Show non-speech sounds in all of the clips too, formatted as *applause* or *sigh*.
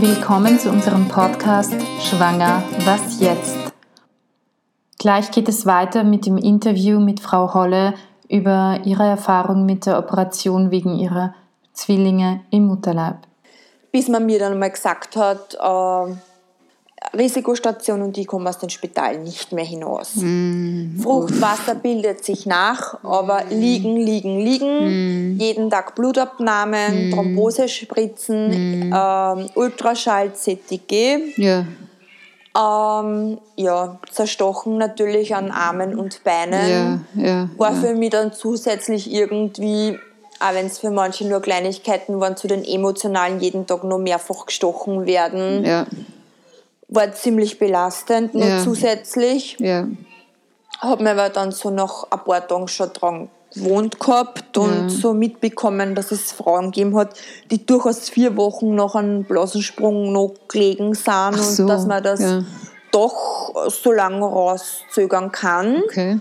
Willkommen zu unserem Podcast Schwanger, was jetzt? Gleich geht es weiter mit dem Interview mit Frau Holle über ihre Erfahrung mit der Operation wegen ihrer Zwillinge im Mutterleib. Bis man mir dann mal gesagt hat, äh, Risikostation und ich komme aus dem Spital nicht mehr hinaus. Mm. Fruchtwasser bildet sich nach, aber liegen, liegen, liegen. Mm. Jeden Tag Blutabnahmen, mm. Thrombosespritzen, mm. ähm, Ultraschall, CTG. Ja. Ähm, ja, zerstochen natürlich an Armen und Beinen. Ja, ja, War für mich dann zusätzlich irgendwie, auch wenn es für manche nur Kleinigkeiten waren, zu den emotionalen jeden Tag noch mehrfach gestochen werden. Ja. War ziemlich belastend, nur Ja. zusätzlich. Ja. Habe mir aber dann so nach ein paar Tagen schon dran gewohnt gehabt und Ja. so mitbekommen, dass es Frauen gegeben hat, die durchaus vier Wochen nach einem Blasensprung noch gelegen sind Ach und so, dass man das ja. doch so lange rauszögern kann. Okay.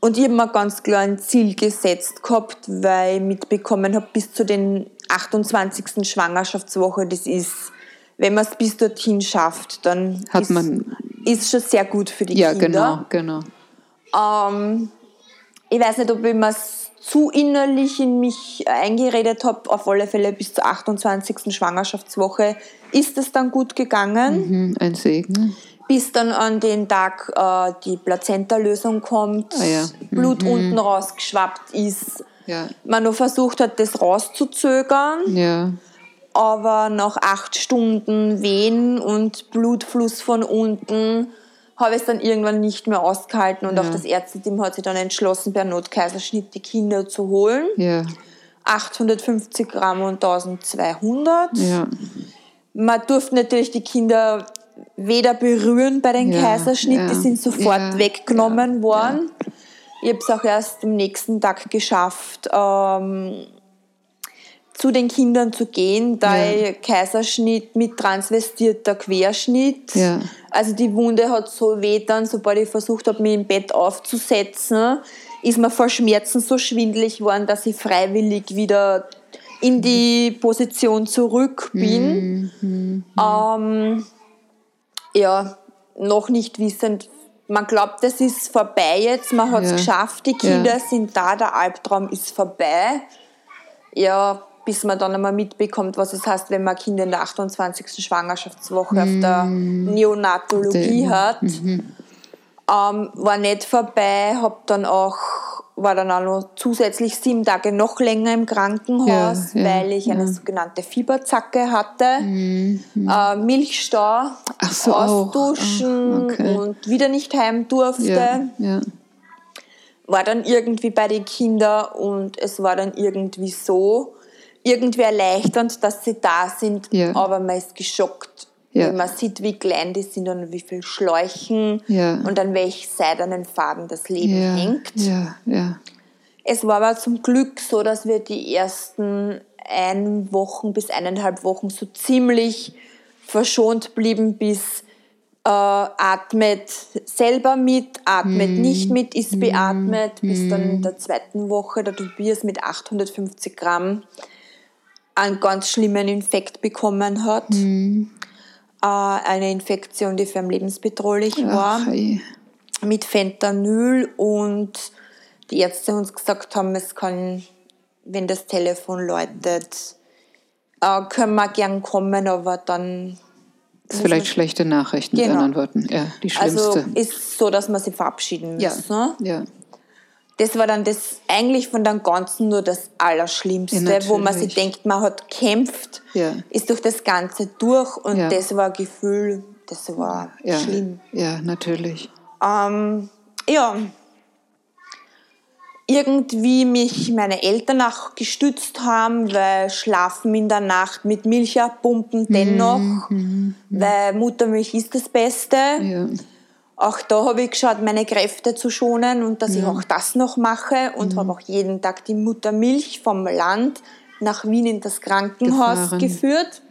Und ich habe mir ganz klar ein Ziel gesetzt gehabt, weil ich mitbekommen habe, bis zu den 28. Schwangerschaftswoche, das ist, wenn man es bis dorthin schafft, dann Hat ist, man- ist schon sehr gut für die Ja, Kinder. genau, genau. Ähm, ich weiß nicht, ob ich mir zu innerlich in mich eingeredet habe. Auf alle Fälle bis zur 28. Schwangerschaftswoche ist es dann gut gegangen. Mhm, ein Segen. Bis dann an den Tag äh, die Plazenta-Lösung kommt, Ah ja. Blut unten rausgeschwappt ist. Ja. Man noch versucht hat, das rauszuzögern, Ja. Aber nach acht Stunden Wehen und Blutfluss von unten habe ich es dann irgendwann nicht mehr ausgehalten und Ja. auch das Ärzteteam hat sich dann entschlossen, per Notkaiserschnitt die Kinder zu holen. Ja. 850 Gramm und 1200. Ja. Man durfte natürlich die Kinder weder berühren bei den Ja, Kaiserschnitt, ja, die sind sofort ja, weggenommen ja, worden. Ich habe es auch erst am nächsten Tag geschafft, ähm, zu den Kindern zu gehen, da Ja. Kaiserschnitt mit transvestierter Querschnitt. Ja. Also die Wunde hat so weh dann, sobald ich versucht habe, mich im Bett aufzusetzen, ist mir vor Schmerzen so schwindlig geworden, dass ich freiwillig wieder in die Position zurück bin. Ähm, ja, noch nicht wissend. Man glaubt, es ist vorbei jetzt, man hat es Ja. geschafft, die Kinder sind da, der Albtraum ist vorbei. Ja, bis man dann einmal mitbekommt, was es heißt, wenn man ein Kind in der 28. Schwangerschaftswoche auf der Neonatologie Den- hat. Ähm, war nicht vorbei, hab dann auch, war dann auch noch zusätzlich sieben Tage noch länger im Krankenhaus, Ja, ja, weil ich eine ja. sogenannte Fieberzacke hatte. Äh, Milchstau, so, ausduschen Ah, okay. und wieder nicht heim durfte war dann irgendwie bei den Kindern und es war dann irgendwie so, irgendwie erleichternd, dass sie da sind, Ja. aber man ist geschockt, Ja. wenn man sieht, wie klein die sind und wie viel Schläuchen Ja. und an welch seidenen Faden das Leben hängt. Es war aber zum Glück so, dass wir die ersten ein Wochen bis eineinhalb Wochen so ziemlich verschont blieben, bis äh, atmet selber mit, atmet nicht mit, ist beatmet, bis dann in der zweiten Woche der Tobias mit 850 Gramm einen ganz schlimmen Infekt bekommen hat. Äh, eine Infektion, die für ihn lebensbedrohlich war Ach, ey. mit Fentanyl und die Ärzte uns gesagt haben, es kann, wenn das Telefon läutet, äh, können wir gern kommen, aber dann Das ist vielleicht schlechte Nachrichten, mit Genau. anderen Worten. Ja, die also schlimmste. ist so, dass wir sie verabschieden ja. müssen. Ne? ja. Das war dann das eigentlich von dem Ganzen nur das Allerschlimmste, Ja, wo man sich denkt, man hat kämpft, Ja. ist durch das Ganze durch und Ja. das war ein Gefühl, das war schlimm. Ja, natürlich. Ähm, ja, irgendwie mich meine Eltern auch gestützt haben, weil Schlafen in der Nacht mit Milch abpumpen dennoch, weil Muttermilch ist das Beste. Ja. Auch da habe ich geschaut, meine Kräfte zu schonen und dass ich auch das noch mache und habe auch jeden Tag die Muttermilch vom Land nach Wien in das Krankenhaus Gefahren. geführt.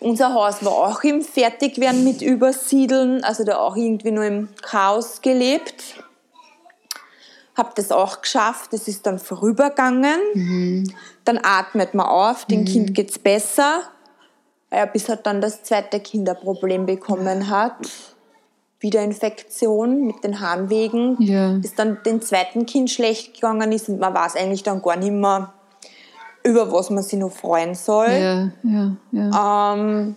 Unser Haus war auch im Fertigwerden mit Übersiedeln, also da auch irgendwie nur im Chaos gelebt. Habe das auch geschafft, das ist dann vorübergegangen. Dann atmet man auf, dem Kind geht's besser. Ja, bis er dann das zweite Kinderproblem bekommen hat. Wieder Infektion mit den Harnwegen. Ja. Ist dann dem zweiten Kind schlecht gegangen ist und man weiß eigentlich dann gar nicht mehr, über was man sich noch freuen soll. Ja, ja, ja. Ähm,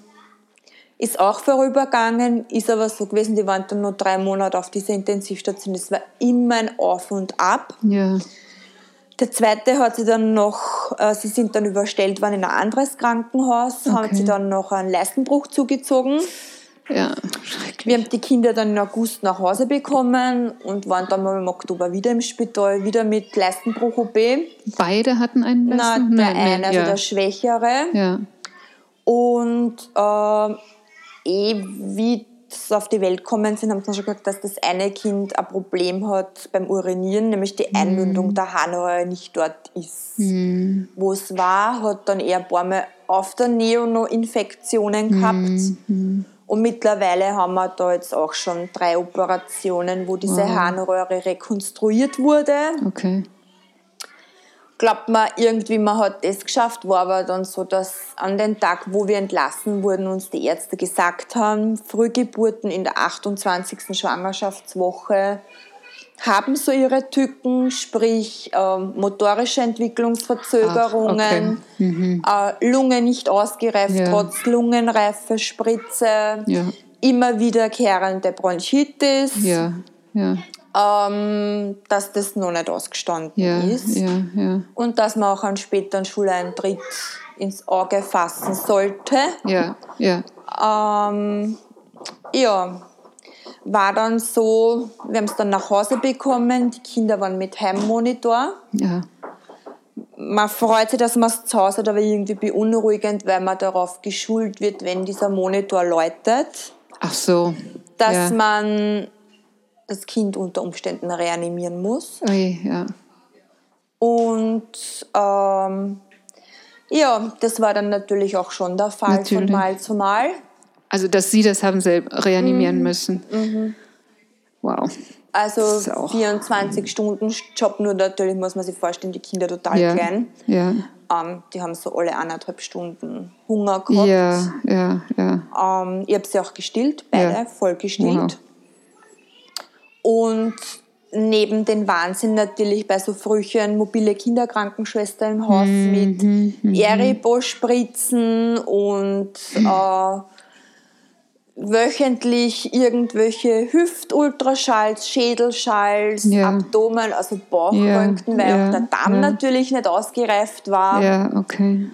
ist auch vorübergegangen, ist aber so gewesen, die waren dann nur drei Monate auf dieser Intensivstation. Das war immer ein Auf und Ab. ja. Der zweite hat sie dann noch, äh, sie sind dann überstellt worden in ein anderes Krankenhaus, haben Okay. sie dann noch einen Leistenbruch zugezogen. Ja, Wir haben die Kinder dann im August nach Hause bekommen und waren dann mal im Oktober wieder im Spital, wieder mit Leistenbruch-OP. Beide hatten einen Na, Leisten? der Nein, nein, eine, also ja. der Schwächere. ja. Und äh, eh, wie sie auf die Welt gekommen sind, haben sie schon gesagt, dass das eine Kind ein Problem hat beim Urinieren, nämlich die Einmündung der Harnröhre nicht dort ist. Wo es war, hat dann eher ein paar Mal auf der Nähe noch Infektionen gehabt. Und mittlerweile haben wir da jetzt auch schon drei Operationen, wo diese Harnröhre rekonstruiert wurde Okay. glaubt man irgendwie, man hat das geschafft, war aber dann so, dass an den Tag, wo wir entlassen wurden, uns die Ärzte gesagt haben, Frühgeburten in der 28. Schwangerschaftswoche haben so ihre Tücken, sprich ähm, motorische Entwicklungsverzögerungen, äh, Lunge nicht ausgereift, Ja. trotz Lungenreife, Spritze, Ja. immer wiederkehrende Bronchitis, Ja, ähm, dass das noch nicht ausgestanden ist und dass man auch einen späteren Schuleintritt ins Auge fassen sollte. ja, ja. Ähm, ja, war dann so, wir haben es dann nach Hause bekommen, die Kinder waren mit Heimmonitor. ja. Man freut sich, dass man es zu Hause hat, aber irgendwie beunruhigend, weil man darauf geschult wird, wenn dieser Monitor läutet, Ach so. dass ja. man das Kind unter Umständen reanimieren muss. Ui, ja. Und ähm, ja, das war dann natürlich auch schon der Fall Natürlich. von Mal zu Mal. Also, dass Sie das haben selber reanimieren Mhm. müssen. Wow. Also Das ist auch- 24 Stunden Job, nur natürlich muss man sich vorstellen, die Kinder total Ja. klein. Ja. Ähm, die haben so alle anderthalb Stunden Hunger gehabt. Ja, ja, ja. Ähm, ich habe sie auch gestillt, beide Ja. voll gestillt. Und neben den Wahnsinn natürlich bei so Frühchen mobile Kinderkrankenschwester im Haus Mhm, mit Eribo-Spritzen und äh, wöchentlich irgendwelche Hüftultraschalls, Schädelschalls, Ja. Abdomen, also Bauchröntgen, weil ja, auch der Darm ja. natürlich nicht ausgereift war. Ja, okay.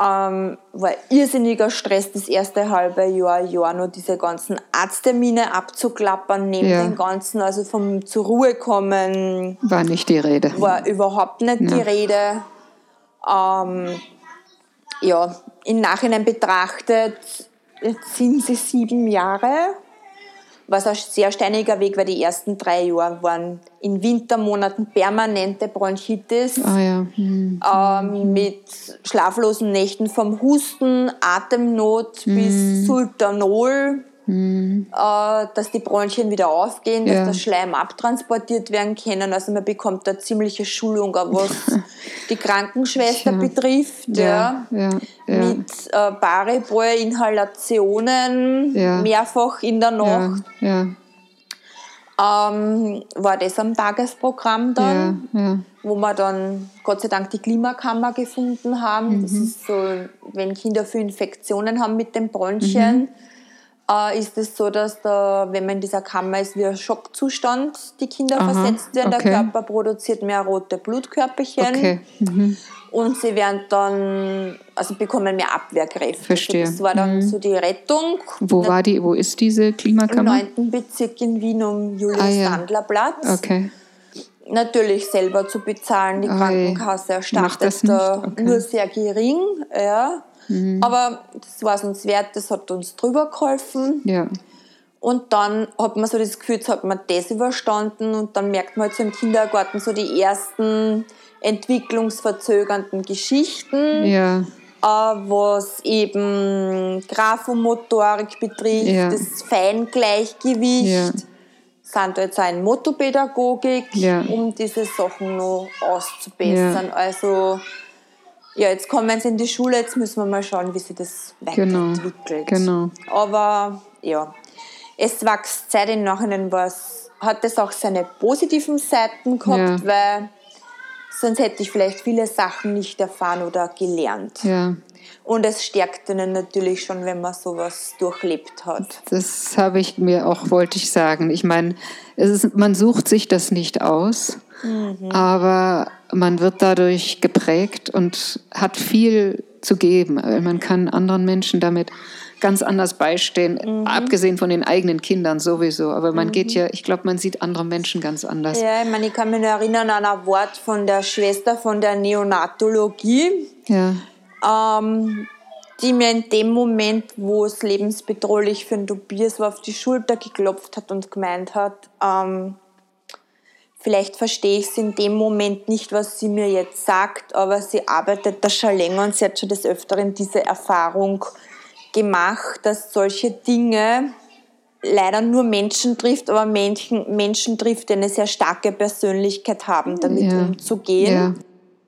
Ähm, war irrsinniger Stress das erste halbe Jahr, Jahr nur diese ganzen Arzttermine abzuklappern, neben Ja. den ganzen, also vom zur Ruhe kommen, War nicht die Rede. war überhaupt nicht die Ja. Rede. Ähm, ja, im Nachhinein betrachtet, jetzt sind sie sieben Jahre, was ein sehr steiniger Weg, weil die ersten drei Jahre waren in Wintermonaten permanente Bronchitis Ah ja. Hm. ähm, mit schlaflosen Nächten vom Husten, Atemnot Mhm. bis Sultanol, äh, dass die Bronchien wieder aufgehen, dass Ja. der Schleim abtransportiert werden kann. Also man bekommt da ziemliche Schulung, was *laughs* die Krankenschwester Tja. betrifft. Ja. Ja, ja, ja. Mit äh, Baribor-Inhalationen Ja. mehrfach in der ja, Nacht. ja, Ähm, war das am Tagesprogramm dann ja, ja. wo wir dann Gott sei Dank die Klimakammer gefunden haben. Das ist so, wenn Kinder viel Infektionen haben mit den Bronchien, äh, ist es so, dass da, wenn man in dieser Kammer ist, wie ein Schockzustand die Kinder Aha, versetzt werden. okay. Der Körper produziert mehr rote Blutkörperchen Okay. Mhm. und sie werden dann, also bekommen mehr Abwehrkräfte. Verstehe. Also das war dann so die Rettung. Wo war die, wo ist diese Im Klimakammer? 9. Bezirk in Wien um Ah, ja. Julius-Sandler-Platz. Okay. natürlich selber zu bezahlen. Die. Krankenkasse erstattet da Okay. Mhm. nur sehr gering. Ja. Aber das war es uns wert, das hat uns drüber geholfen. Ja. Und dann hat man so das Gefühl, jetzt hat man das überstanden und dann merkt man halt so im Kindergarten so die ersten entwicklungsverzögernden Geschichten, Ja. äh, was eben Graphomotorik betrifft, Ja. das Feingleichgewicht Ja. sind da jetzt auch in Motopädagogik, um diese Sachen noch auszubessern. Also ja, jetzt kommen sie in die Schule, jetzt müssen wir mal schauen, wie sich das genau, weiterentwickelt. Genau. Aber ja, es wächst Zeit im Nachhinein was, hat es auch seine positiven Seiten gehabt, ja. weil sonst hätte ich vielleicht viele Sachen nicht erfahren oder gelernt. Ja. Und es stärkt einen natürlich schon, wenn man sowas durchlebt hat. Das habe ich mir auch, wollte ich sagen. Ich meine, es ist, man sucht sich das nicht aus, mhm. aber man wird dadurch geprägt und hat viel zu geben. Man kann anderen Menschen damit ganz anders beistehen, mhm. abgesehen von den eigenen Kindern sowieso. Aber man mhm. geht ja, ich glaube, man sieht andere Menschen ganz anders. Ja, ich meine, ich kann mich erinnern an ein Wort von der Schwester von der Neonatologie. Ja. Ähm, die mir in dem Moment, wo es lebensbedrohlich für den Tobias war, auf die Schulter geklopft hat und gemeint hat, ähm, vielleicht verstehe ich es in dem Moment nicht, was sie mir jetzt sagt, aber sie arbeitet da schon länger und sie hat schon des Öfteren diese Erfahrung gemacht, dass solche Dinge leider nur Menschen trifft, aber Menschen, Menschen trifft, die eine sehr starke Persönlichkeit haben, damit ja. umzugehen. Ja.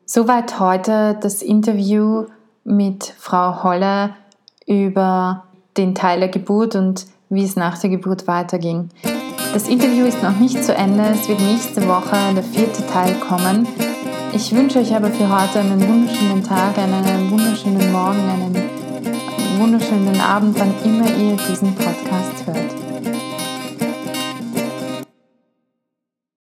Soweit heute das Interview mit Frau Holler über den Teil der Geburt und wie es nach der Geburt weiterging. Das Interview ist noch nicht zu Ende, es wird nächste Woche der vierte Teil kommen. Ich wünsche euch aber für heute einen wunderschönen Tag, einen wunderschönen Morgen, einen wunderschönen Abend, wann immer ihr diesen Podcast hört.